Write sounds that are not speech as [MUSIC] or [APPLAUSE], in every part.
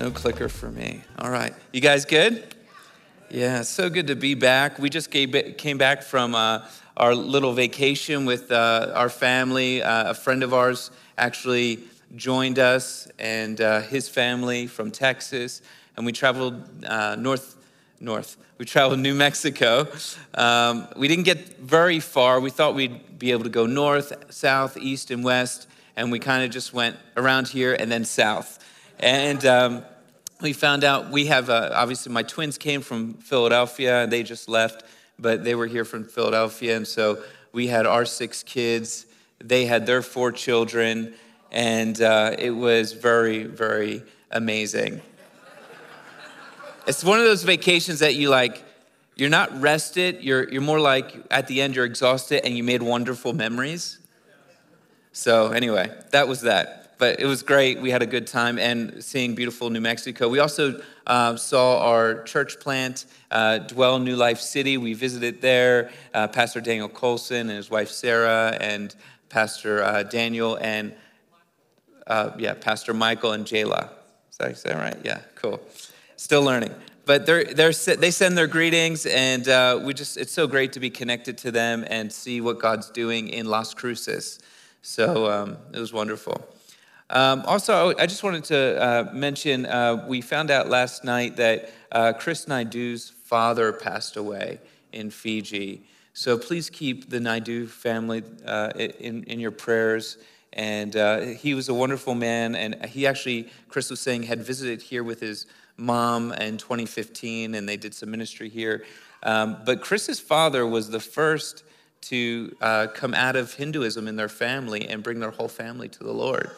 No clicker for me. All right. You guys good? Yeah, so good to be back. We just came back from uh, our little vacation with uh, our family. Uh, a friend of ours actually joined us and uh, his family from Texas, and we traveled uh, north. North. We traveled New Mexico. Um, we didn't get very far. We thought we'd be able to go north, south, east, and west, and we kind of just went around here and then south. And um, we found out we have, uh, obviously, my twins came from Philadelphia, they just left, but they were here from Philadelphia. And so we had our six kids, they had their four children, and uh, it was very, very amazing. it's one of those vacations that you like, you're not rested, you're, you're more like at the end, you're exhausted, and you made wonderful memories. So, anyway, that was that but it was great. We had a good time and seeing beautiful New Mexico. We also uh, saw our church plant, uh, Dwell New Life City. We visited there. Uh, Pastor Daniel Colson and his wife Sarah, and Pastor uh, Daniel, and uh, yeah, Pastor Michael and Jayla. Is that, is that right? Yeah, cool. Still learning. But they're, they're, they send their greetings, and uh, we just, it's so great to be connected to them and see what God's doing in Las Cruces. So um, it was wonderful. Um, also, I just wanted to uh, mention uh, we found out last night that uh, Chris Naidu's father passed away in Fiji. So please keep the Naidu family uh, in, in your prayers. And uh, he was a wonderful man. And he actually, Chris was saying, had visited here with his mom in 2015, and they did some ministry here. Um, but Chris's father was the first to uh, come out of Hinduism in their family and bring their whole family to the Lord.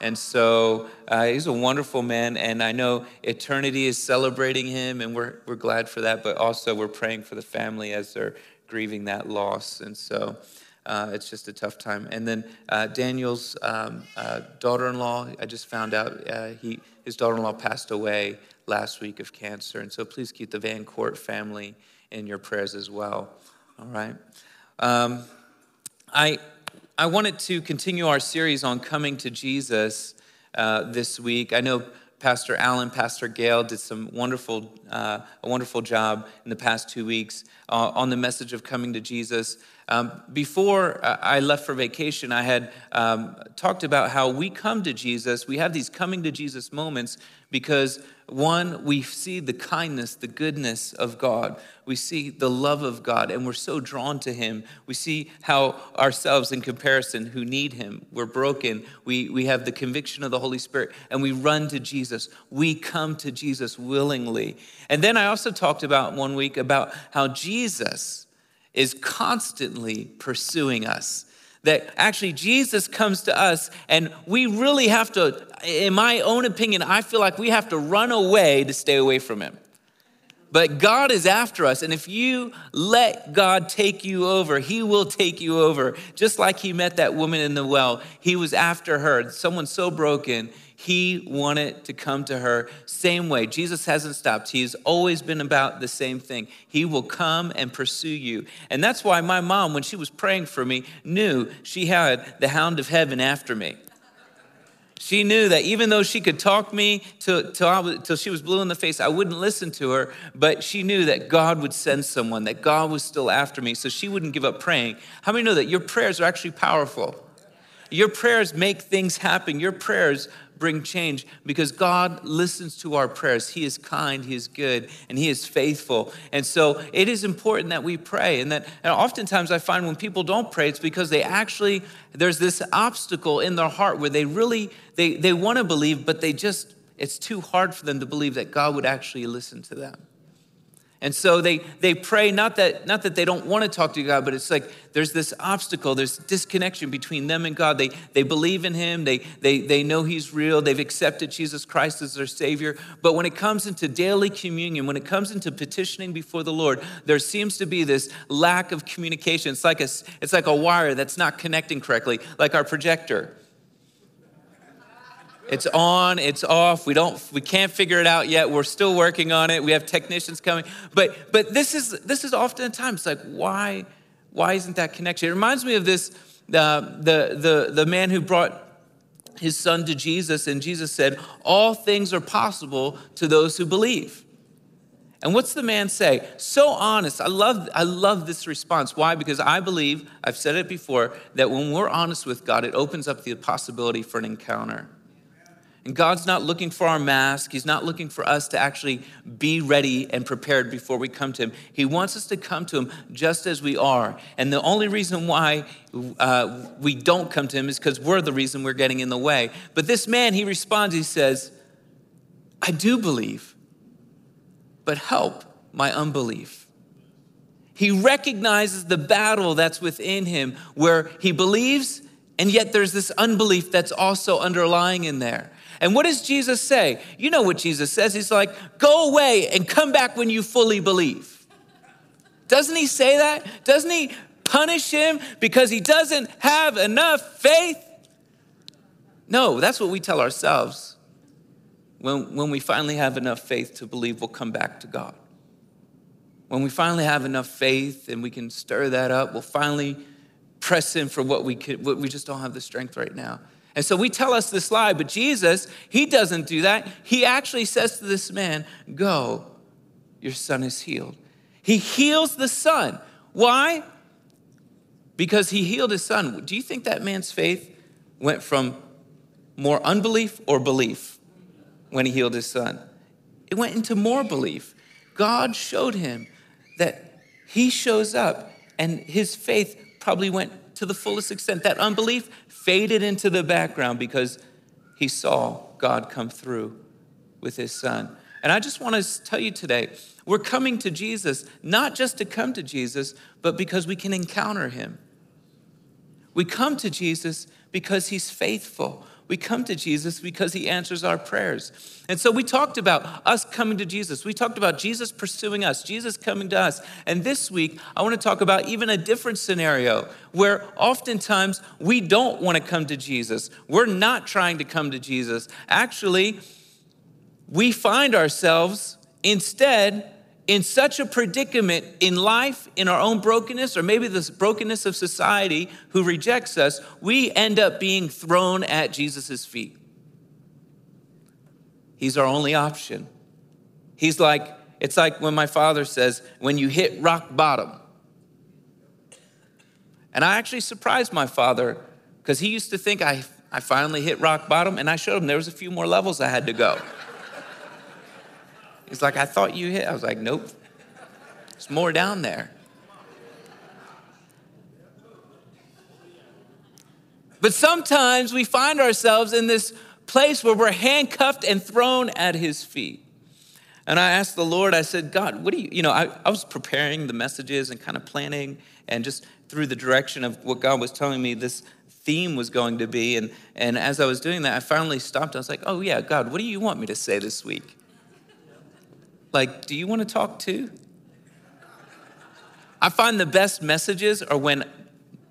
And so uh, he's a wonderful man, and I know eternity is celebrating him, and we're, we're glad for that, but also we're praying for the family as they're grieving that loss. And so uh, it's just a tough time. And then uh, Daniel's um, uh, daughter in law, I just found out uh, he, his daughter in law passed away last week of cancer. And so please keep the Van Court family in your prayers as well. All right. Um, I, I wanted to continue our series on coming to Jesus uh, this week. I know Pastor Allen, Pastor Gail did some wonderful, uh, a wonderful job in the past two weeks uh, on the message of coming to Jesus. Um, before I left for vacation, I had um, talked about how we come to Jesus. We have these coming to Jesus moments because one, we see the kindness, the goodness of God. We see the love of God, and we're so drawn to Him. We see how ourselves, in comparison, who need Him, we're broken. We, we have the conviction of the Holy Spirit, and we run to Jesus. We come to Jesus willingly. And then I also talked about one week about how Jesus is constantly pursuing us that actually Jesus comes to us and we really have to, in my own opinion, I feel like we have to run away to stay away from him. But God is after us. And if you let God take you over, He will take you over. Just like He met that woman in the well, He was after her. Someone so broken, he wanted to come to her same way. Jesus hasn't stopped. He's always been about the same thing. He will come and pursue you. And that's why my mom, when she was praying for me, knew she had the hound of heaven after me. She knew that even though she could talk me till, till, till she was blue in the face, I wouldn't listen to her, but she knew that God would send someone, that God was still after me, so she wouldn't give up praying. How many know that your prayers are actually powerful? Your prayers make things happen. Your prayers bring change because God listens to our prayers. He is kind, He is good, and He is faithful. And so it is important that we pray. And that and oftentimes I find when people don't pray, it's because they actually, there's this obstacle in their heart where they really, they, they want to believe, but they just, it's too hard for them to believe that God would actually listen to them. And so they, they pray, not that, not that they don't want to talk to God, but it's like there's this obstacle, there's disconnection between them and God. They, they believe in Him, they, they, they know He's real, they've accepted Jesus Christ as their Savior. But when it comes into daily communion, when it comes into petitioning before the Lord, there seems to be this lack of communication. It's like a, it's like a wire that's not connecting correctly, like our projector. It's on, it's off. We don't we can't figure it out yet. We're still working on it. We have technicians coming. But but this is this is often a time it's like why why isn't that connection? It reminds me of this uh, the the the man who brought his son to Jesus, and Jesus said, All things are possible to those who believe. And what's the man say? So honest. I love, I love this response. Why? Because I believe, I've said it before, that when we're honest with God, it opens up the possibility for an encounter. And God's not looking for our mask. He's not looking for us to actually be ready and prepared before we come to Him. He wants us to come to Him just as we are. And the only reason why uh, we don't come to Him is because we're the reason we're getting in the way. But this man, he responds, he says, I do believe, but help my unbelief. He recognizes the battle that's within him where he believes, and yet there's this unbelief that's also underlying in there. And what does Jesus say? You know what Jesus says. He's like, go away and come back when you fully believe. Doesn't he say that? Doesn't he punish him because he doesn't have enough faith? No, that's what we tell ourselves when, when we finally have enough faith to believe we'll come back to God. When we finally have enough faith and we can stir that up, we'll finally press in for what we could, what we just don't have the strength right now. And so we tell us this lie, but Jesus, he doesn't do that. He actually says to this man, Go, your son is healed. He heals the son. Why? Because he healed his son. Do you think that man's faith went from more unbelief or belief when he healed his son? It went into more belief. God showed him that he shows up and his faith probably went to the fullest extent. That unbelief faded into the background because he saw God come through with his son. And I just want to tell you today, we're coming to Jesus not just to come to Jesus, but because we can encounter him. We come to Jesus because he's faithful. We come to Jesus because he answers our prayers. And so we talked about us coming to Jesus. We talked about Jesus pursuing us, Jesus coming to us. And this week, I want to talk about even a different scenario where oftentimes we don't want to come to Jesus. We're not trying to come to Jesus. Actually, we find ourselves instead in such a predicament in life, in our own brokenness, or maybe the brokenness of society who rejects us, we end up being thrown at Jesus' feet. He's our only option. He's like, it's like when my father says, when you hit rock bottom. And I actually surprised my father because he used to think I, I finally hit rock bottom, and I showed him there was a few more levels I had to go. He's like, I thought you hit. I was like, nope. There's more down there. But sometimes we find ourselves in this place where we're handcuffed and thrown at his feet. And I asked the Lord, I said, God, what do you, you know, I, I was preparing the messages and kind of planning and just through the direction of what God was telling me this theme was going to be. And, and as I was doing that, I finally stopped. I was like, oh, yeah, God, what do you want me to say this week? Like, do you want to talk too? I find the best messages are when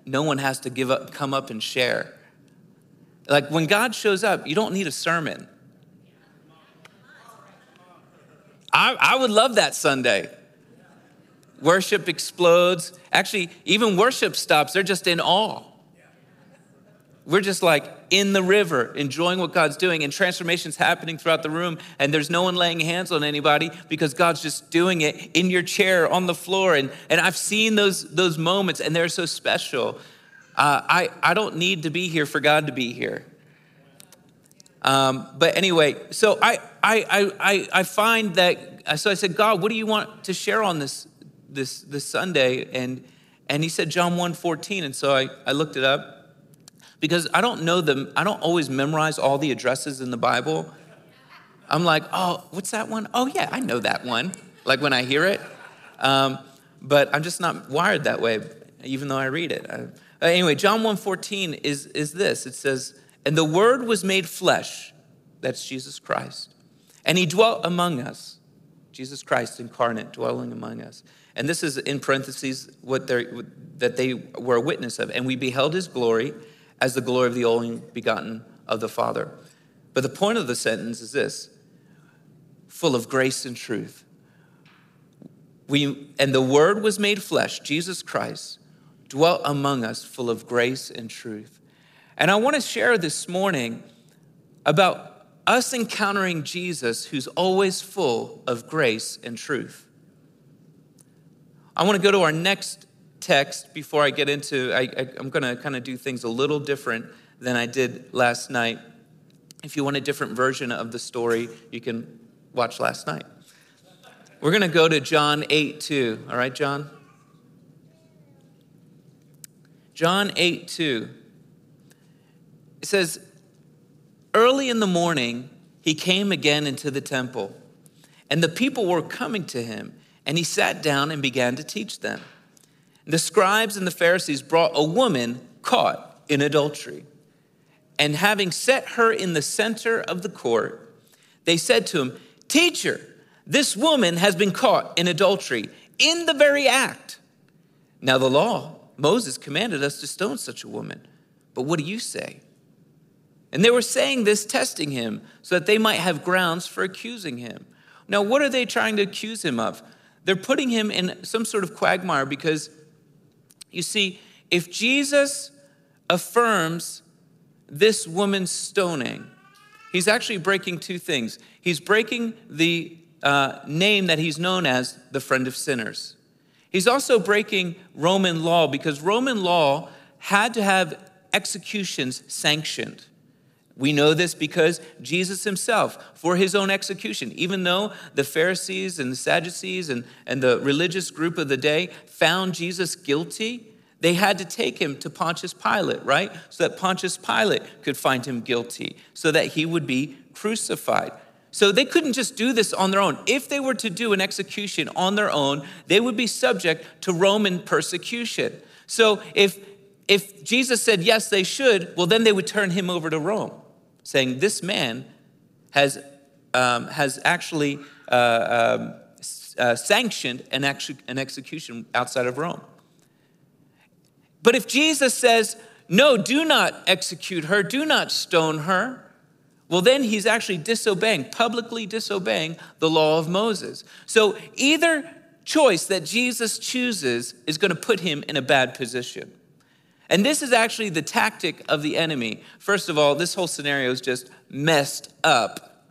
no one has to give up, come up and share. Like when God shows up, you don't need a sermon. I, I would love that Sunday. Worship explodes. Actually, even worship stops, they're just in awe. We're just like in the river, enjoying what God's doing, and transformation's happening throughout the room, and there's no one laying hands on anybody because God's just doing it in your chair on the floor. And, and I've seen those, those moments, and they're so special. Uh, I, I don't need to be here for God to be here. Um, but anyway, so I, I, I, I find that, so I said, God, what do you want to share on this, this, this Sunday? And, and he said, John 1 14. And so I, I looked it up because I don't know them, I don't always memorize all the addresses in the Bible. I'm like, oh, what's that one? Oh, yeah, I know that one, like when I hear it. Um, but I'm just not wired that way, even though I read it. I, uh, anyway, John 1.14 is, is this. It says, and the word was made flesh, that's Jesus Christ, and he dwelt among us, Jesus Christ incarnate dwelling among us. And this is in parentheses what that they were a witness of. And we beheld his glory as the glory of the only begotten of the Father. But the point of the sentence is this full of grace and truth. We, and the Word was made flesh, Jesus Christ, dwelt among us full of grace and truth. And I want to share this morning about us encountering Jesus who's always full of grace and truth. I want to go to our next text before I get into, I, I'm going to kind of do things a little different than I did last night. If you want a different version of the story, you can watch last night. We're going to go to John 8 2. All right, John? John 8 2. It says, Early in the morning, he came again into the temple, and the people were coming to him, and he sat down and began to teach them. The scribes and the Pharisees brought a woman caught in adultery. And having set her in the center of the court, they said to him, Teacher, this woman has been caught in adultery in the very act. Now, the law, Moses commanded us to stone such a woman. But what do you say? And they were saying this, testing him, so that they might have grounds for accusing him. Now, what are they trying to accuse him of? They're putting him in some sort of quagmire because, you see, if Jesus affirms this woman's stoning, he's actually breaking two things. He's breaking the uh, name that he's known as the friend of sinners. He's also breaking Roman law because Roman law had to have executions sanctioned. We know this because Jesus himself, for his own execution, even though the Pharisees and the Sadducees and, and the religious group of the day found Jesus guilty, they had to take him to Pontius Pilate, right? So that Pontius Pilate could find him guilty, so that he would be crucified. So they couldn't just do this on their own. If they were to do an execution on their own, they would be subject to Roman persecution. So if if Jesus said yes, they should, well, then they would turn him over to Rome, saying this man has um, has actually uh, um, uh, sanctioned an, ex- an execution outside of Rome. But if Jesus says, no, do not execute her, do not stone her, well, then he's actually disobeying, publicly disobeying the law of Moses. So either choice that Jesus chooses is going to put him in a bad position. And this is actually the tactic of the enemy. First of all, this whole scenario is just messed up.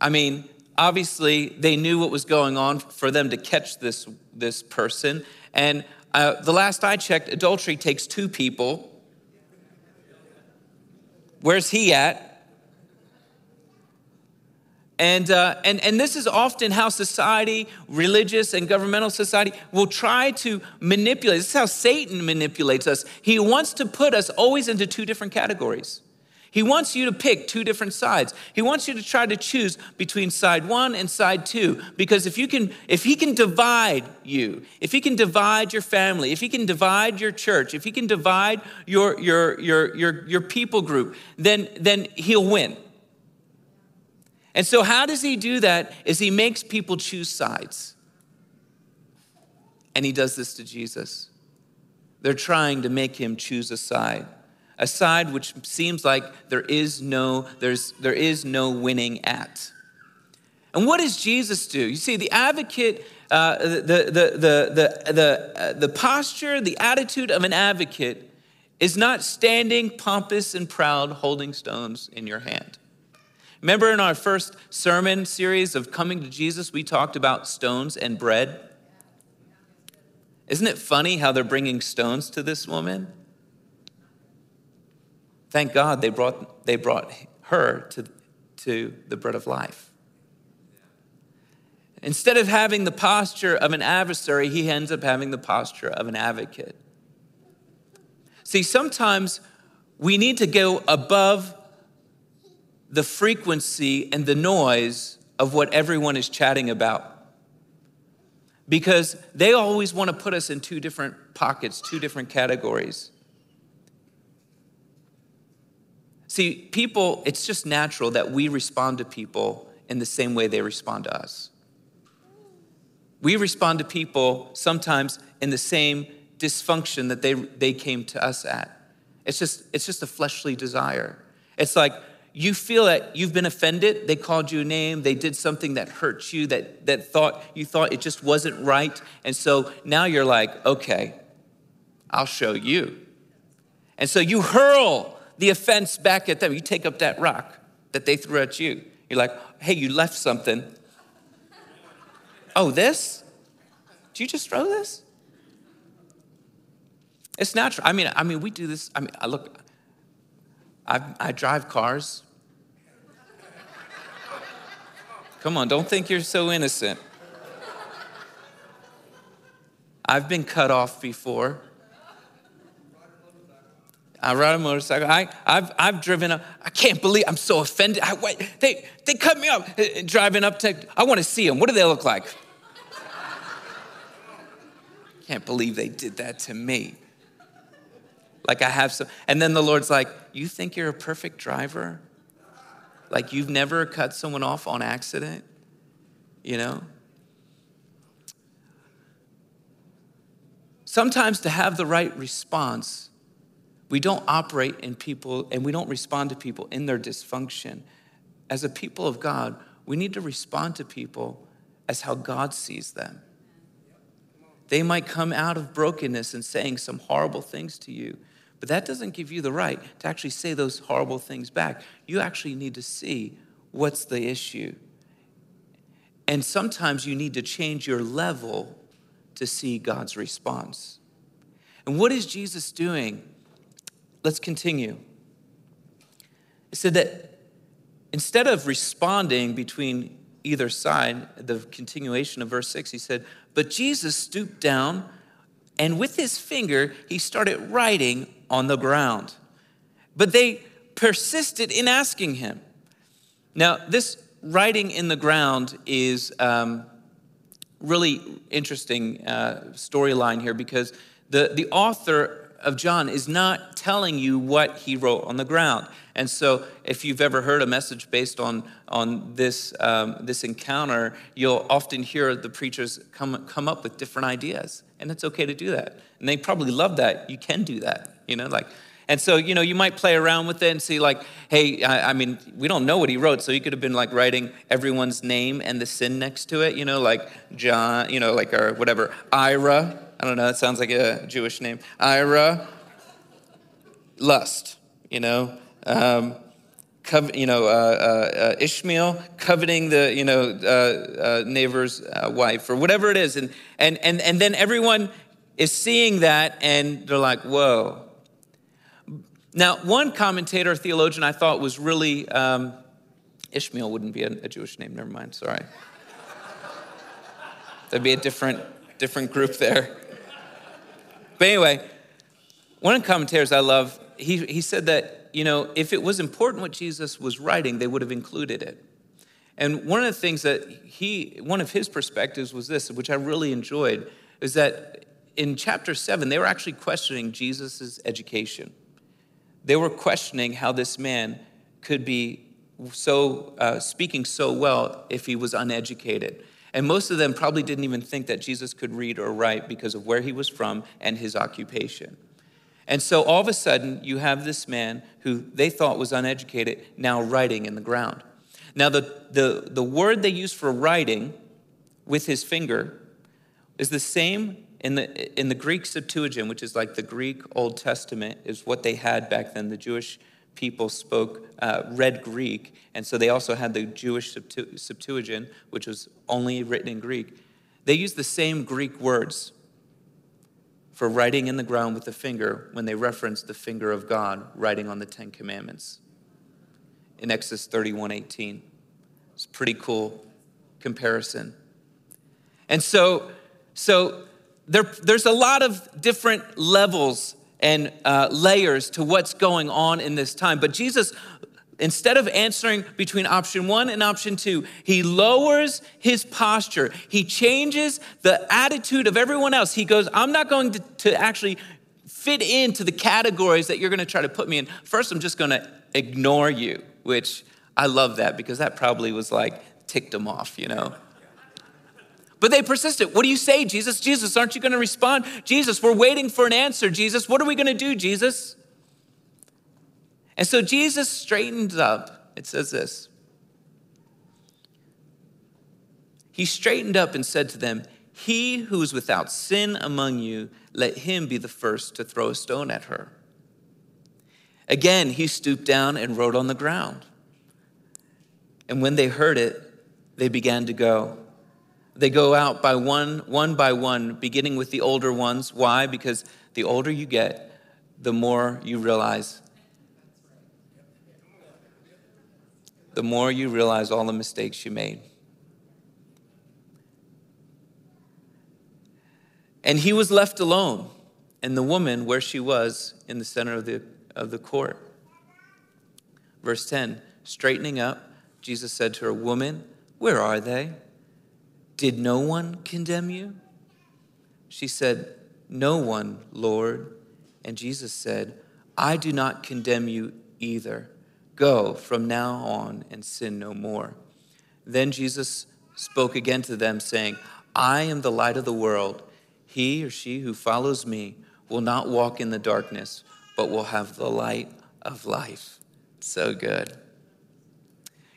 I mean, obviously, they knew what was going on for them to catch this, this person. And uh, the last I checked, adultery takes two people. Where's he at? And, uh, and, and this is often how society, religious and governmental society, will try to manipulate. This is how Satan manipulates us. He wants to put us always into two different categories. He wants you to pick two different sides. He wants you to try to choose between side one and side two. Because if you can, if he can divide you, if he can divide your family, if he can divide your church, if he can divide your your your your, your people group, then then he'll win. And so, how does he do that? Is he makes people choose sides. And he does this to Jesus. They're trying to make him choose a side a side which seems like there is no there's there is no winning at and what does jesus do you see the advocate uh, the, the, the, the, the, uh, the posture the attitude of an advocate is not standing pompous and proud holding stones in your hand remember in our first sermon series of coming to jesus we talked about stones and bread isn't it funny how they're bringing stones to this woman Thank God they brought, they brought her to, to the bread of life. Instead of having the posture of an adversary, he ends up having the posture of an advocate. See, sometimes we need to go above the frequency and the noise of what everyone is chatting about. Because they always want to put us in two different pockets, two different categories. See, people, it's just natural that we respond to people in the same way they respond to us. We respond to people sometimes in the same dysfunction that they, they came to us at. It's just, it's just a fleshly desire. It's like you feel that you've been offended, they called you a name, they did something that hurt you, that, that thought you thought it just wasn't right. And so now you're like, okay, I'll show you. And so you hurl the offense back at them. You take up that rock that they threw at you. You're like, hey, you left something. oh, this? Did you just throw this? It's natural. I mean, I mean, we do this. I mean, I look, I, I drive cars. Come on, don't think you're so innocent. I've been cut off before. I ride a motorcycle. I, I've, I've driven up. I can't believe I'm so offended. I, wait, they, they cut me off. Uh, driving up to, I want to see them. What do they look like? Can't believe they did that to me. Like I have some, and then the Lord's like, You think you're a perfect driver? Like you've never cut someone off on accident? You know? Sometimes to have the right response, we don't operate in people and we don't respond to people in their dysfunction. As a people of God, we need to respond to people as how God sees them. They might come out of brokenness and saying some horrible things to you, but that doesn't give you the right to actually say those horrible things back. You actually need to see what's the issue. And sometimes you need to change your level to see God's response. And what is Jesus doing? Let's continue. It said that instead of responding between either side, the continuation of verse 6, he said, But Jesus stooped down and with his finger he started writing on the ground. But they persisted in asking him. Now, this writing in the ground is um, really interesting uh, storyline here because the, the author of John is not telling you what he wrote on the ground. And so, if you've ever heard a message based on, on this, um, this encounter, you'll often hear the preachers come, come up with different ideas. And it's okay to do that. And they probably love that. You can do that. You know, like, and so, you know, you might play around with it and see, like, hey, I, I, mean, we don't know what he wrote, so he could have been like writing everyone's name and the sin next to it, you know, like John, you know, like, or whatever, Ira. I don't know, that sounds like a Jewish name. Ira, lust, you know, um, you know, uh, uh, uh, Ishmael coveting the, you know, uh, uh, neighbor's uh, wife or whatever it is. And, and, and, and then everyone is seeing that and they're like, whoa now, one commentator, or theologian, I thought was really, um, Ishmael wouldn't be a, a Jewish name, never mind, sorry. There'd be a different, different group there. But anyway, one of the commentators I love, he, he said that, you know, if it was important what Jesus was writing, they would have included it. And one of the things that he, one of his perspectives was this, which I really enjoyed, is that in chapter seven, they were actually questioning Jesus' education they were questioning how this man could be so uh, speaking so well if he was uneducated. And most of them probably didn't even think that Jesus could read or write because of where he was from and his occupation. And so all of a sudden, you have this man who they thought was uneducated now writing in the ground. Now, the, the, the word they use for writing with his finger is the same in the, in the Greek Septuagint, which is like the Greek Old Testament, is what they had back then. The Jewish people spoke, uh, read Greek, and so they also had the Jewish Septuagint, which was only written in Greek. They used the same Greek words for writing in the ground with the finger when they referenced the finger of God writing on the Ten Commandments in Exodus 31 18. It's a pretty cool comparison. And so, so there, there's a lot of different levels and uh, layers to what's going on in this time. But Jesus, instead of answering between option one and option two, he lowers his posture. He changes the attitude of everyone else. He goes, I'm not going to, to actually fit into the categories that you're going to try to put me in. First, I'm just going to ignore you, which I love that because that probably was like ticked him off, you know? But they persisted. What do you say, Jesus? Jesus, aren't you going to respond? Jesus, we're waiting for an answer. Jesus, what are we going to do, Jesus? And so Jesus straightened up. It says this He straightened up and said to them, He who is without sin among you, let him be the first to throw a stone at her. Again, he stooped down and wrote on the ground. And when they heard it, they began to go. They go out by one, one by one, beginning with the older ones. Why? Because the older you get, the more you realize. The more you realize all the mistakes you made. And he was left alone, and the woman where she was in the center of the, of the court. Verse 10 Straightening up, Jesus said to her, Woman, where are they? Did no one condemn you? She said, No one, Lord. And Jesus said, I do not condemn you either. Go from now on and sin no more. Then Jesus spoke again to them, saying, I am the light of the world. He or she who follows me will not walk in the darkness, but will have the light of life. So good.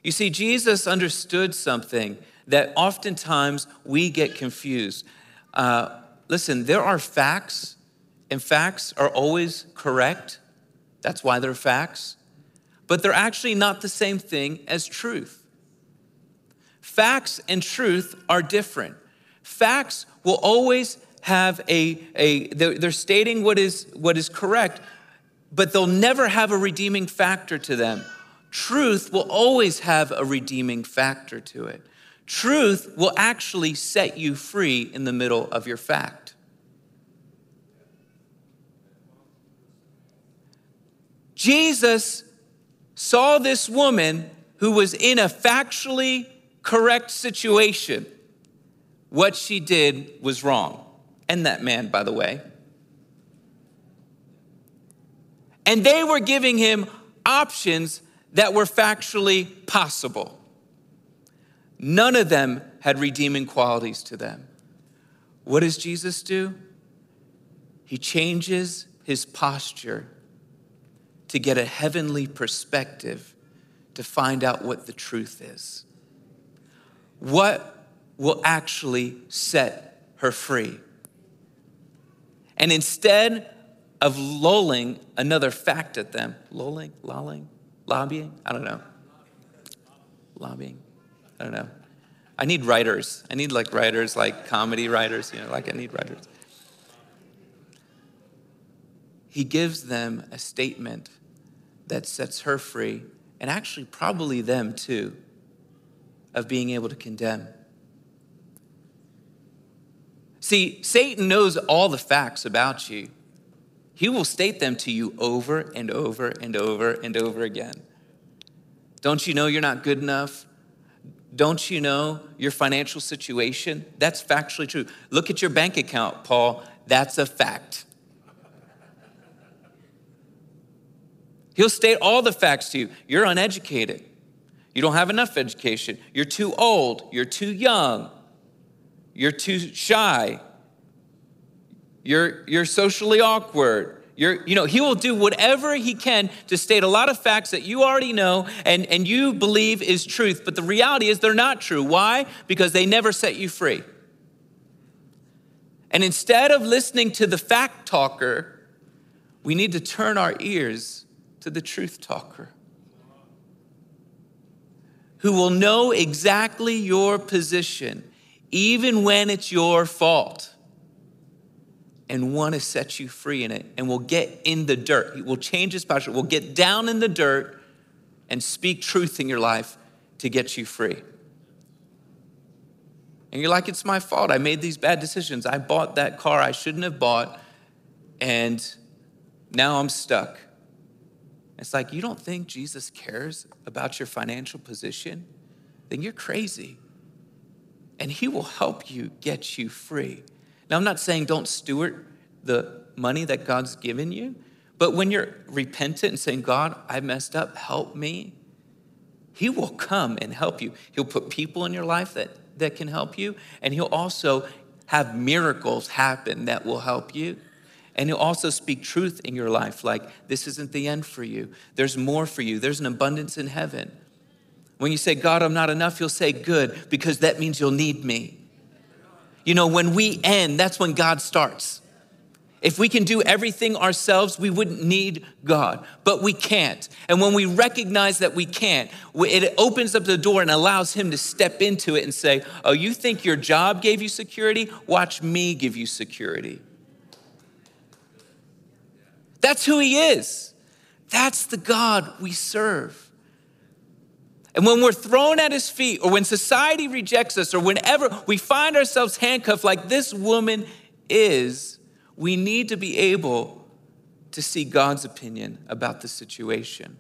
You see, Jesus understood something that oftentimes we get confused. Uh, listen, there are facts, and facts are always correct. That's why they're facts. But they're actually not the same thing as truth. Facts and truth are different. Facts will always have a, a they're, they're stating what is, what is correct, but they'll never have a redeeming factor to them. Truth will always have a redeeming factor to it. Truth will actually set you free in the middle of your fact. Jesus saw this woman who was in a factually correct situation. What she did was wrong and that man, by the way. And they were giving him options that were factually possible. None of them had redeeming qualities to them. What does Jesus do? He changes his posture to get a heavenly perspective to find out what the truth is. What will actually set her free? And instead of lolling another fact at them, lolling, lolling, lobbying, I don't know. Lobbying, I don't know. I need writers. I need like writers, like comedy writers, you know, like I need writers. He gives them a statement that sets her free, and actually, probably them too, of being able to condemn. See, Satan knows all the facts about you. He will state them to you over and over and over and over again. Don't you know you're not good enough? Don't you know your financial situation? That's factually true. Look at your bank account, Paul. That's a fact. He'll state all the facts to you. You're uneducated. You don't have enough education. You're too old. You're too young. You're too shy. You're, you're socially awkward. You're, you know, he will do whatever he can to state a lot of facts that you already know and, and you believe is truth. But the reality is they're not true. Why? Because they never set you free. And instead of listening to the fact talker, we need to turn our ears to the truth talker who will know exactly your position even when it's your fault, and want to set you free in it, and we'll get in the dirt. He will change his posture, We'll get down in the dirt and speak truth in your life to get you free. And you're like, it's my fault. I made these bad decisions. I bought that car I shouldn't have bought, and now I'm stuck. It's like, you don't think Jesus cares about your financial position? Then you're crazy and He will help you get you free. Now, I'm not saying don't steward the money that God's given you, but when you're repentant and saying, God, I messed up, help me, He will come and help you. He'll put people in your life that, that can help you, and He'll also have miracles happen that will help you. And he'll also speak truth in your life, like this isn't the end for you. There's more for you. There's an abundance in heaven. When you say, God, I'm not enough, he'll say, Good, because that means you'll need me. You know, when we end, that's when God starts. If we can do everything ourselves, we wouldn't need God, but we can't. And when we recognize that we can't, it opens up the door and allows Him to step into it and say, Oh, you think your job gave you security? Watch me give you security. That's who He is. That's the God we serve. And when we're thrown at his feet, or when society rejects us, or whenever we find ourselves handcuffed like this woman is, we need to be able to see God's opinion about the situation.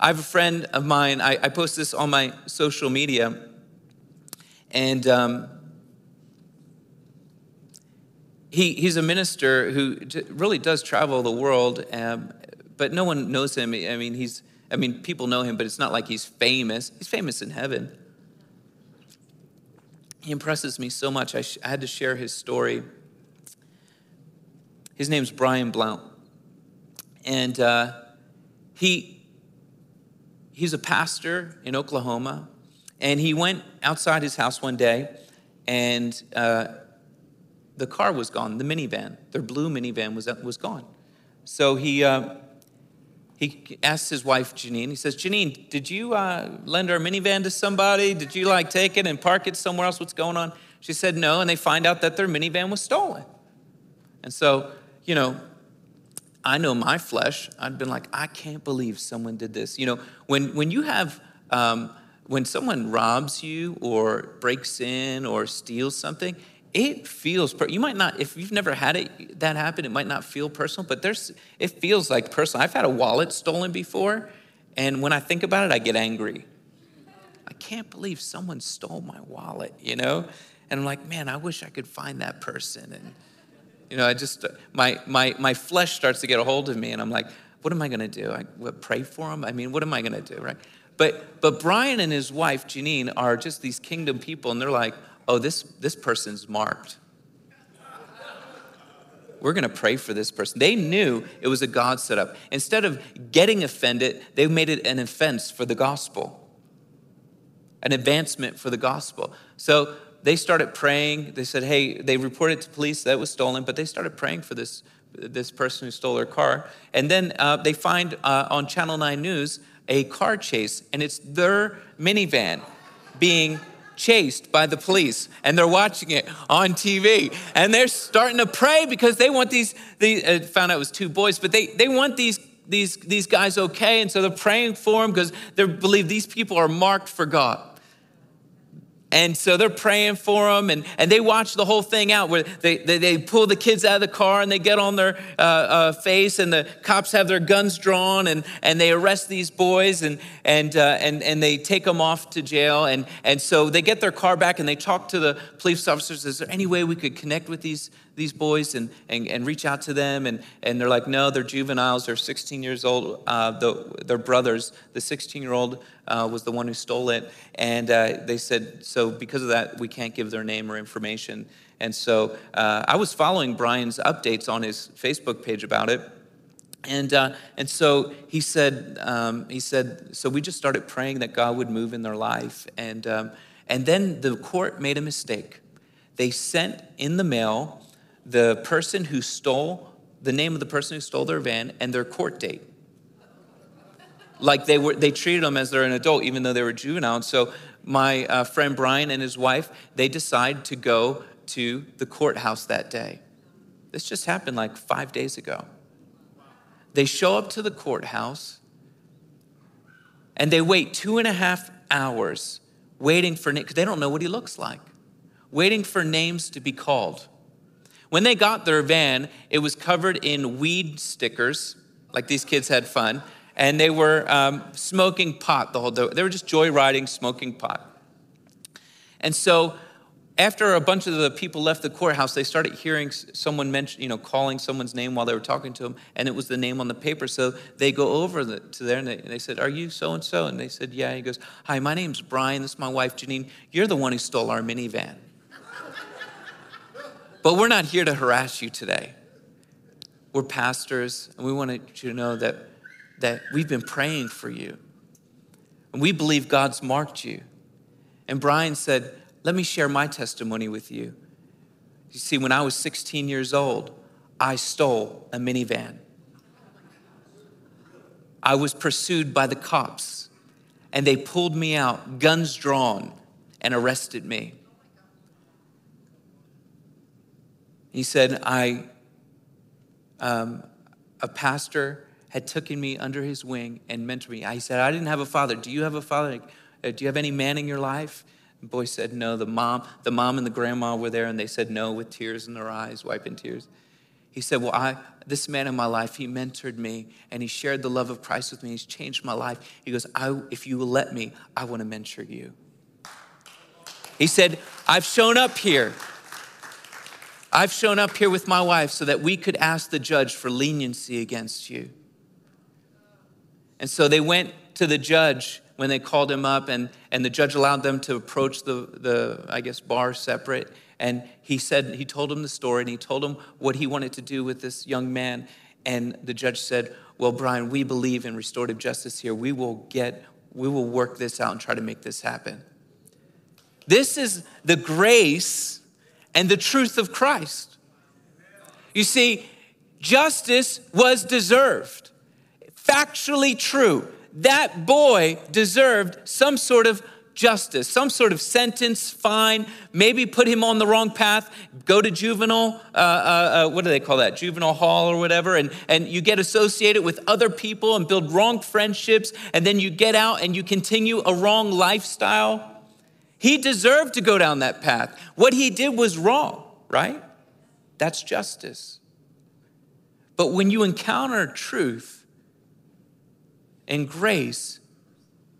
I have a friend of mine, I, I post this on my social media, and um, he, he's a minister who really does travel the world, um, but no one knows him. I mean, he's, I mean, people know him, but it's not like he's famous. He's famous in heaven. He impresses me so much. I, sh- I had to share his story. His name's Brian Blount. And uh, he, he's a pastor in Oklahoma. And he went outside his house one day, and uh, the car was gone, the minivan. Their blue minivan was, was gone. So he, uh, he asks his wife, Janine, he says, Janine, did you uh, lend our minivan to somebody? Did you like take it and park it somewhere else? What's going on? She said, no. And they find out that their minivan was stolen. And so, you know, I know my flesh. I'd been like, I can't believe someone did this. You know, when, when you have, um, when someone robs you or breaks in or steals something, it feels you might not if you've never had it that happen it might not feel personal but there's it feels like personal. I've had a wallet stolen before and when i think about it i get angry. I can't believe someone stole my wallet you know? And i'm like man i wish i could find that person. And you know i just my my my flesh starts to get a hold of me and i'm like what am i going to do? I what, pray for him i mean what am i going to do? Right? But but brian and his wife janine are just these kingdom people and they're like oh, this, this person's marked. We're going to pray for this person. They knew it was a God setup. Instead of getting offended, they made it an offense for the gospel, an advancement for the gospel. So they started praying. They said, hey, they reported to police that was stolen, but they started praying for this, this person who stole their car. And then uh, they find uh, on Channel 9 News a car chase, and it's their minivan being chased by the police and they're watching it on TV and they're starting to pray because they want these, they uh, found out it was two boys, but they, they want these, these, these guys okay. And so they're praying for them because they believe these people are marked for God. And so they're praying for them, and, and they watch the whole thing out where they, they, they pull the kids out of the car and they get on their uh, uh, face, and the cops have their guns drawn, and, and they arrest these boys and, and, uh, and, and they take them off to jail. And, and so they get their car back and they talk to the police officers Is there any way we could connect with these, these boys and, and, and reach out to them? And, and they're like, No, they're juveniles, they're 16 years old. Uh, the, their brothers, the 16 year old uh, was the one who stole it. And uh, they said, so because of that, we can't give their name or information. And so uh, I was following Brian's updates on his Facebook page about it. And, uh, and so he said, um, he said, so we just started praying that God would move in their life. And, um, and then the court made a mistake. They sent in the mail the person who stole, the name of the person who stole their van and their court date. Like they were they treated them as they're an adult even though they were juvenile. And so my uh, friend brian and his wife they decide to go to the courthouse that day. This just happened like five days ago. They show up to the courthouse and they wait two and a half hours waiting for because they don't know what he looks like waiting for names to be called when they got their van it was covered in weed stickers like these kids had fun and they were um, smoking pot the whole day. They were just joyriding, smoking pot. And so after a bunch of the people left the courthouse, they started hearing someone mention, you know, calling someone's name while they were talking to them, and it was the name on the paper. So they go over to there and they, they, said, "Are you so and so?" And they said, "Yeah." He goes, "Hi, my name's Brian. This is my wife Janine. You're the one who stole our minivan." But we're not here to harass you today. We're pastors, and we want you to know that that we've been praying for you. And we believe God's marked you. And Brian said, Let me share my testimony with you. You see, when I was 16 years old, I stole a minivan. I was pursued by the cops, and they pulled me out, guns drawn, and arrested me. He said, I, um, a pastor had taken me under his wing and mentored me. I said, I didn't have a father. Do you have a father? Uh, do you have any man in your life? The boy said, No. The mom, the mom and the grandma were there, and they said no with tears in their eyes, wiping tears. He said, Well, I, this man in my life, he mentored me and he shared the love of Christ with me. He's changed my life. He goes, I, If you will let me, I want to mentor you. He said, I've shown up here. I've shown up here with my wife so that we could ask the judge for leniency against you. And so they went to the judge when they called him up, and, and the judge allowed them to approach the, the, I guess, bar separate. And he said, he told him the story, and he told him what he wanted to do with this young man. And the judge said, Well, Brian, we believe in restorative justice here. We will get, we will work this out and try to make this happen. This is the grace and the truth of Christ. You see, justice was deserved, factually true that boy deserved some sort of justice, some sort of sentence, fine, maybe put him on the wrong path, go to juvenile, uh, uh, uh, what do they call that, juvenile hall or whatever, and, and you get associated with other people and build wrong friendships, and then you get out and you continue a wrong lifestyle. He deserved to go down that path. What he did was wrong, right? That's justice. But when you encounter truth, and grace,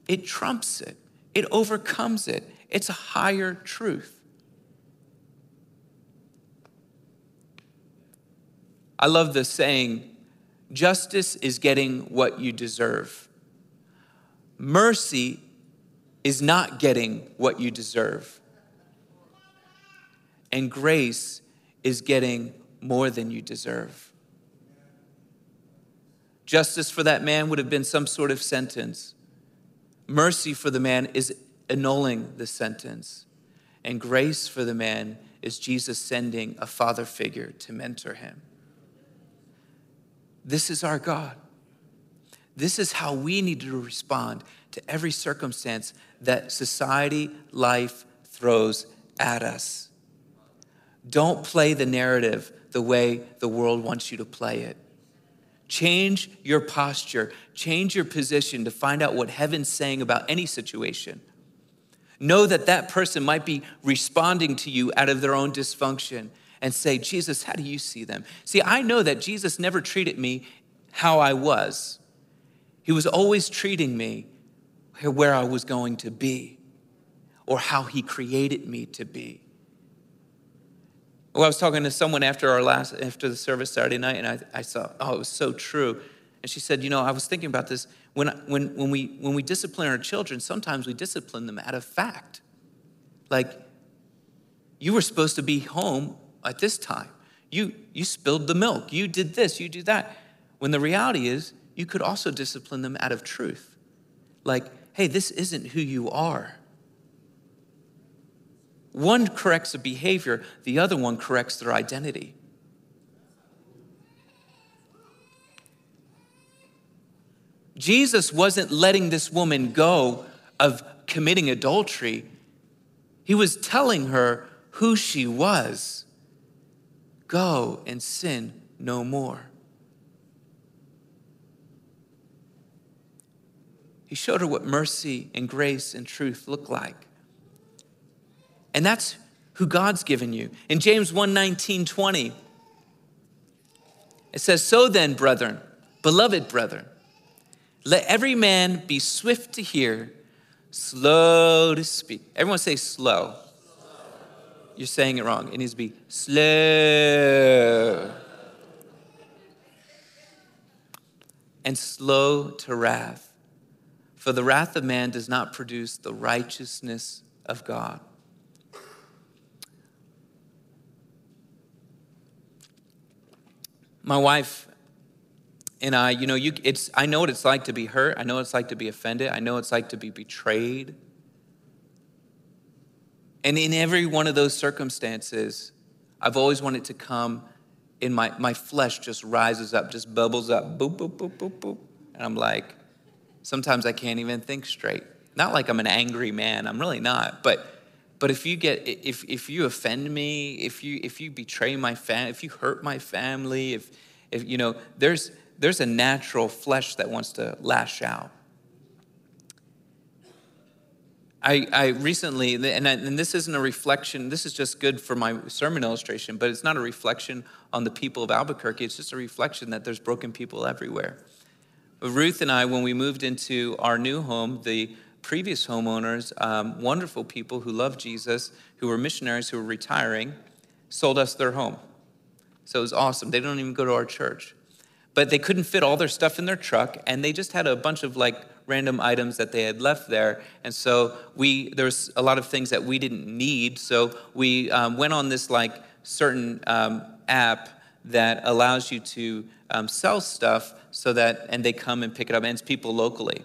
it trumps it, it overcomes it. It's a higher truth. I love the saying justice is getting what you deserve, mercy is not getting what you deserve, and grace is getting more than you deserve. Justice for that man would have been some sort of sentence. Mercy for the man is annulling the sentence. And grace for the man is Jesus sending a father figure to mentor him. This is our God. This is how we need to respond to every circumstance that society, life throws at us. Don't play the narrative the way the world wants you to play it. Change your posture, change your position to find out what heaven's saying about any situation. Know that that person might be responding to you out of their own dysfunction and say, Jesus, how do you see them? See, I know that Jesus never treated me how I was, He was always treating me where I was going to be or how He created me to be. Well, I was talking to someone after our last, after the service Saturday night, and I, I saw, oh, it was so true. And she said, you know, I was thinking about this. When, when, when, we, when we discipline our children, sometimes we discipline them out of fact. Like, you were supposed to be home at this time. You, you spilled the milk. You did this, you do that. When the reality is, you could also discipline them out of truth. Like, hey, this isn't who you are. One corrects a behavior, the other one corrects their identity. Jesus wasn't letting this woman go of committing adultery. He was telling her who she was. Go and sin no more. He showed her what mercy and grace and truth look like. And that's who God's given you. In James 1 19, 20, it says, So then, brethren, beloved brethren, let every man be swift to hear, slow to speak. Everyone say slow. You're saying it wrong. It needs to be slow. And slow to wrath. For the wrath of man does not produce the righteousness of God. my wife and I, you know, you, it's, I know what it's like to be hurt. I know what it's like to be offended. I know what it's like to be betrayed. And in every one of those circumstances, I've always wanted to come in my, my flesh just rises up, just bubbles up, boop, boop, boop, boop, boop. And I'm like, sometimes I can't even think straight. Not like I'm an angry man, I'm really not. But but if you get if if you offend me, if you if you betray my family, if you hurt my family, if if you know, there's there's a natural flesh that wants to lash out. I, I recently, and, I, and this isn't a reflection, this is just good for my sermon illustration, but it's not a reflection on the people of Albuquerque. It's just a reflection that there's broken people everywhere. Ruth and I, when we moved into our new home, the previous homeowners, um, wonderful people who love Jesus, who were missionaries who were retiring, sold us their home. So it was awesome. They don't even go to our church. But they couldn't fit all their stuff in their truck, and they just had a bunch of like random items that they had left there. And so we, there's a lot of things that we didn't need. So we um, went on this like certain um, app that allows you to um, sell stuff so that, and they come and pick it up, and it's people locally.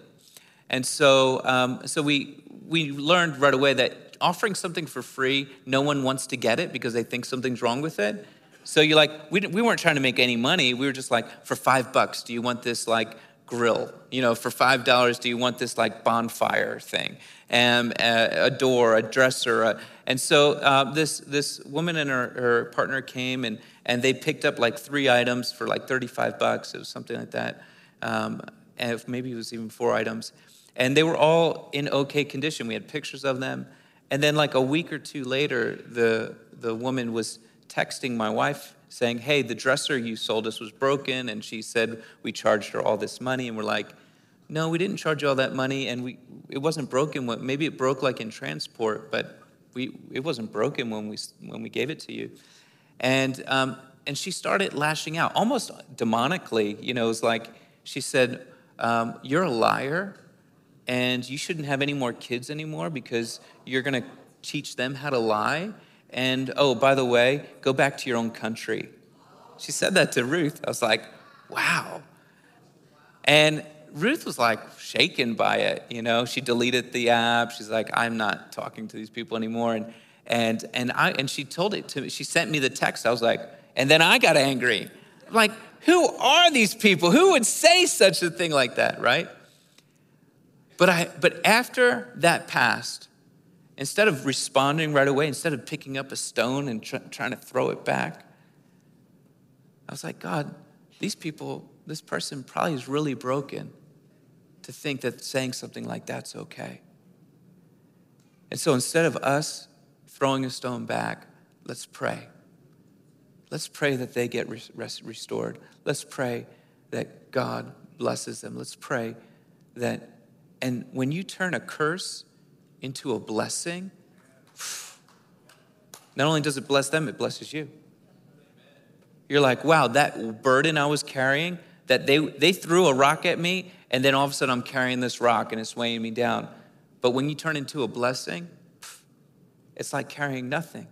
And so, um, so we, we learned right away that offering something for free, no one wants to get it because they think something's wrong with it. So you're like, we, we weren't trying to make any money. We were just like, for five bucks, do you want this like grill. You know, for five dollars, do you want this like bonfire thing, and a, a door, a dresser, a, and so uh, this this woman and her, her partner came and and they picked up like three items for like thirty five bucks. It was something like that, um, and maybe it was even four items, and they were all in okay condition. We had pictures of them, and then like a week or two later, the the woman was texting my wife saying, Hey, the dresser you sold us was broken. And she said, We charged her all this money. And we're like, No, we didn't charge you all that money. And we, it wasn't broken. Maybe it broke like in transport, but we, it wasn't broken when we, when we gave it to you. And, um, and she started lashing out, almost demonically. You know, it was like, she said, um, You're a liar, and you shouldn't have any more kids anymore because you're going to teach them how to lie. And oh, by the way, go back to your own country. She said that to Ruth. I was like, wow. And Ruth was like shaken by it, you know. She deleted the app. She's like, I'm not talking to these people anymore. And and and I and she told it to me. She sent me the text. I was like, and then I got angry. I'm like, who are these people? Who would say such a thing like that, right? But I but after that passed, Instead of responding right away, instead of picking up a stone and tr- trying to throw it back, I was like, God, these people, this person probably is really broken to think that saying something like that's okay. And so instead of us throwing a stone back, let's pray. Let's pray that they get restored. Let's pray that God blesses them. Let's pray that, and when you turn a curse into a blessing, [SIGHS] not only does it bless them, it blesses you. You're like, wow, that burden I was carrying, that they, they threw a rock at me, and then all of a sudden I'm carrying this rock and it's weighing me down. But when you turn into a blessing, [SIGHS] it's like carrying nothing.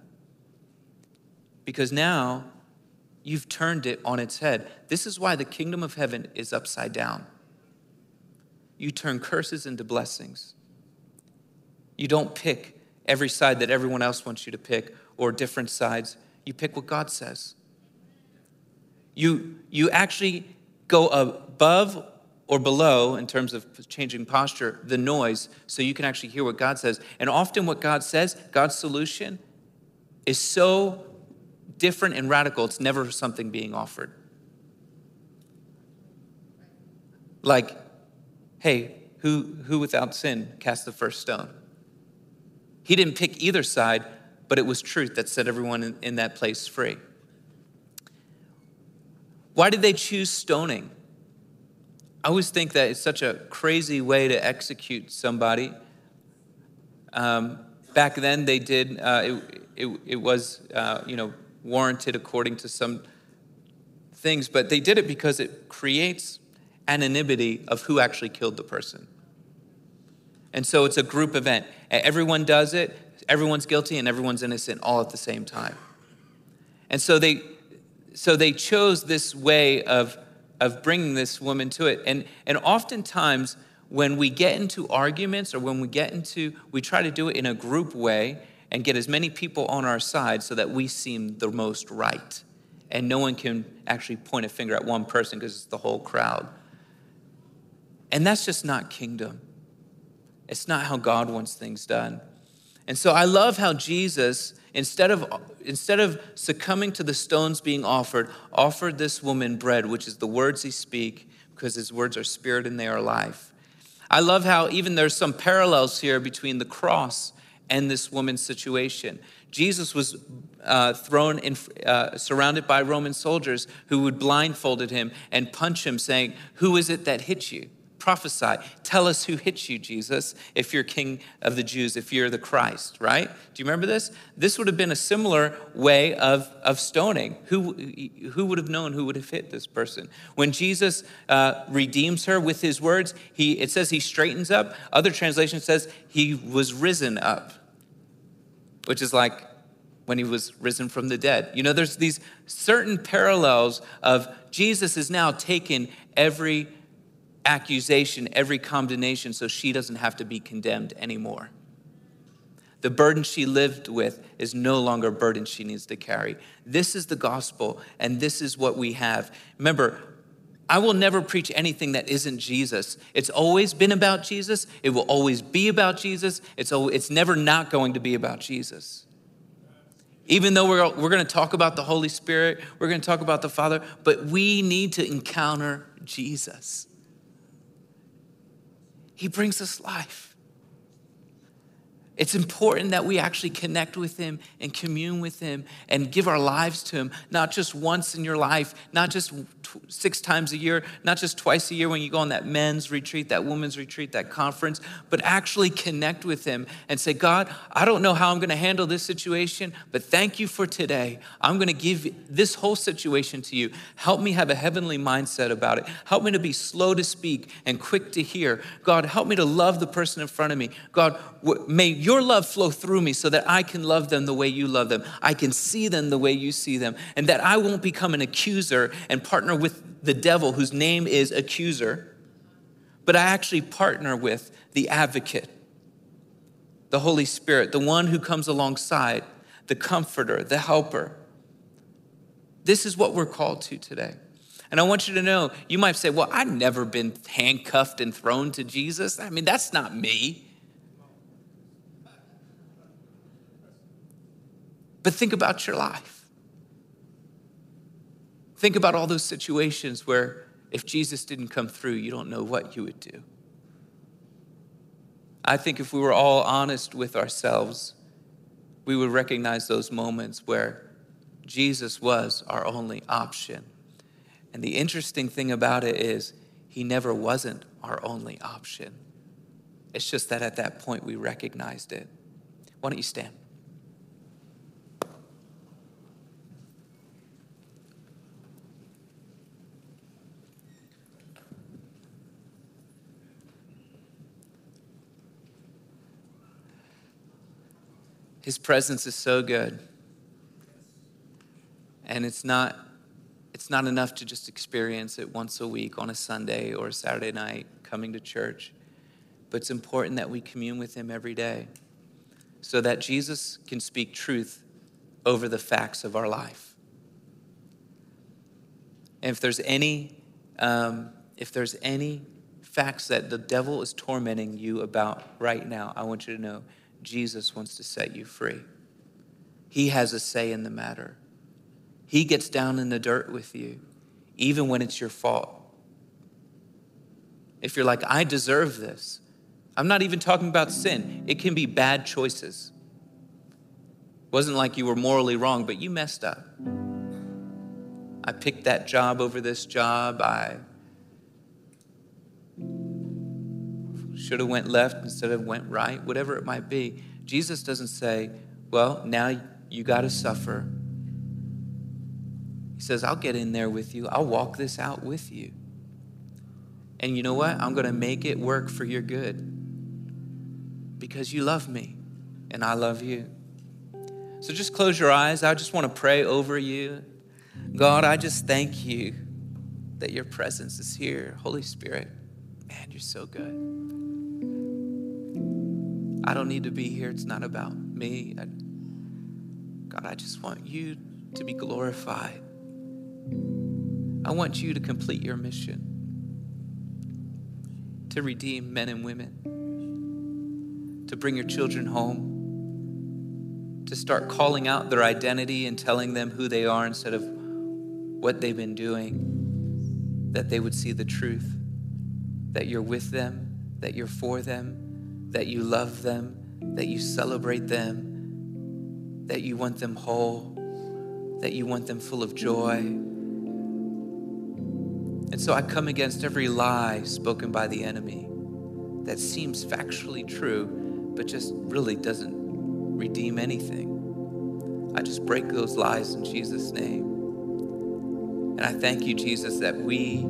Because now you've turned it on its head. This is why the kingdom of heaven is upside down. You turn curses into blessings. You don't pick every side that everyone else wants you to pick or different sides. You pick what God says. You, you actually go above or below, in terms of changing posture, the noise, so you can actually hear what God says. And often, what God says, God's solution, is so different and radical, it's never something being offered. Like, hey, who, who without sin cast the first stone? He didn't pick either side, but it was truth that set everyone in, in that place free. Why did they choose stoning? I always think that it's such a crazy way to execute somebody. Um, back then, they did, uh, it, it, it, was, uh, you know, warranted according to some things, but they did it because it creates anonymity of who actually killed the person. And so it's a group event. Everyone does it, everyone's guilty, and everyone's innocent all at the same time. And so they, so they chose this way of, of bringing this woman to it. And, and oftentimes, when we get into arguments or when we get into, we try to do it in a group way, and get as many people on our side so that we seem the most right. And no one can actually point a finger at one person because it's the whole crowd. And that's just not kingdom. It's not how God wants things done. And so I love how Jesus, instead of, instead of succumbing to the stones being offered, offered this woman bread, which is the words he speak, because his words are spirit and they are life. I love how even there's some parallels here between the cross and this woman's situation. Jesus was uh, thrown in, uh, surrounded by Roman soldiers who would blindfolded him and punch him, saying, Who is it that hit you? Prophesy. Tell us who hit you, Jesus, if you're king of the Jews, if you're the Christ, right? Do you remember this? This would have been a similar way of, of stoning. Who, who would have known who would have hit this person? When Jesus uh, redeems her with his words, he, it says he straightens up. Other translation says he was risen up, which is like when he was risen from the dead. You know, there's these certain parallels of Jesus is now taken every accusation, every condemnation, so she doesn't have to be condemned anymore. The burden she lived with is no longer a burden she needs to carry. This is the gospel, and this is what we have. Remember, I will never preach anything that isn't Jesus. It's always been about Jesus. It will always be about Jesus. It's, always, it's never not going to be about Jesus. Even though we're, we're going to talk about the Holy Spirit, we're going to talk about the Father, but we need to encounter Jesus. He brings us life. It's important that we actually connect with Him and commune with Him and give our lives to Him, not just once in your life, not just six times a year, not just twice a year when you go on that men's retreat, that women's retreat, that conference, but actually connect with Him and say, God, I don't know how I'm going to handle this situation, but thank you for today. I'm going to give this whole situation to you. Help me have a heavenly mindset about it. Help me to be slow to speak and quick to hear. God, help me to love the person in front of me. God, may your love flow through me so that I can love them the way you love them. I can see them the way you see them, and that I won't become an accuser and partner with the devil, whose name is accuser, but I actually partner with the advocate, the Holy Spirit, the one who comes alongside, the comforter, the helper. This is what we're called to today. And I want you to know, you might say, well, I've never been handcuffed and thrown to Jesus. I mean, that's not me. But think about your life. Think about all those situations where if Jesus didn't come through, you don't know what you would do. I think if we were all honest with ourselves, we would recognize those moments where Jesus was our only option. And the interesting thing about it is, he never wasn't our only option. It's just that at that point we recognized it. Why don't you stand? His presence is so good. And it's not, it's not enough to just experience it once a week on a Sunday or a Saturday night coming to church. But it's important that we commune with Him every day so that Jesus can speak truth over the facts of our life. And if there's any, um, if there's any facts that the devil is tormenting you about right now, I want you to know Jesus wants to set you free. He has a say in the matter. He gets down in the dirt with you, even when it's your fault. If you're like, I deserve this, I'm not even talking about sin, it can be bad choices. It wasn't like you were morally wrong, but you messed up. I picked that job over this job. I should have went left instead of went right, whatever it might be. Jesus doesn't say, well, now you got to suffer. He says, I'll get in there with you. I'll walk this out with you. And you know what? I'm going to make it work for your good because you love me and I love you. So just close your eyes. I just want to pray over you. God, I just thank you that your presence is here. Holy Spirit, man, you're so good. I don't need to be here. It's not about me. I, God, I just want you to be glorified. I want you to complete your mission to redeem men and women, to bring your children home, to start calling out their identity and telling them who they are instead of what they've been doing, that they would see the truth, that you're with them, that you're for them, that you love them, that you celebrate them, that you want them whole, that you want them full of joy. And so I come against every lie spoken by the enemy that seems factually true, but just really doesn't redeem anything. I just break those lies in Jesus' name. And I thank you, Jesus, that we,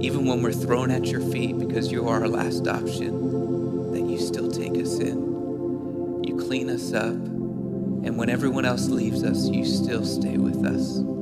even when we're thrown at your feet because you are our last option, that you still take us in. You clean us up. And when everyone else leaves us, you still stay with us.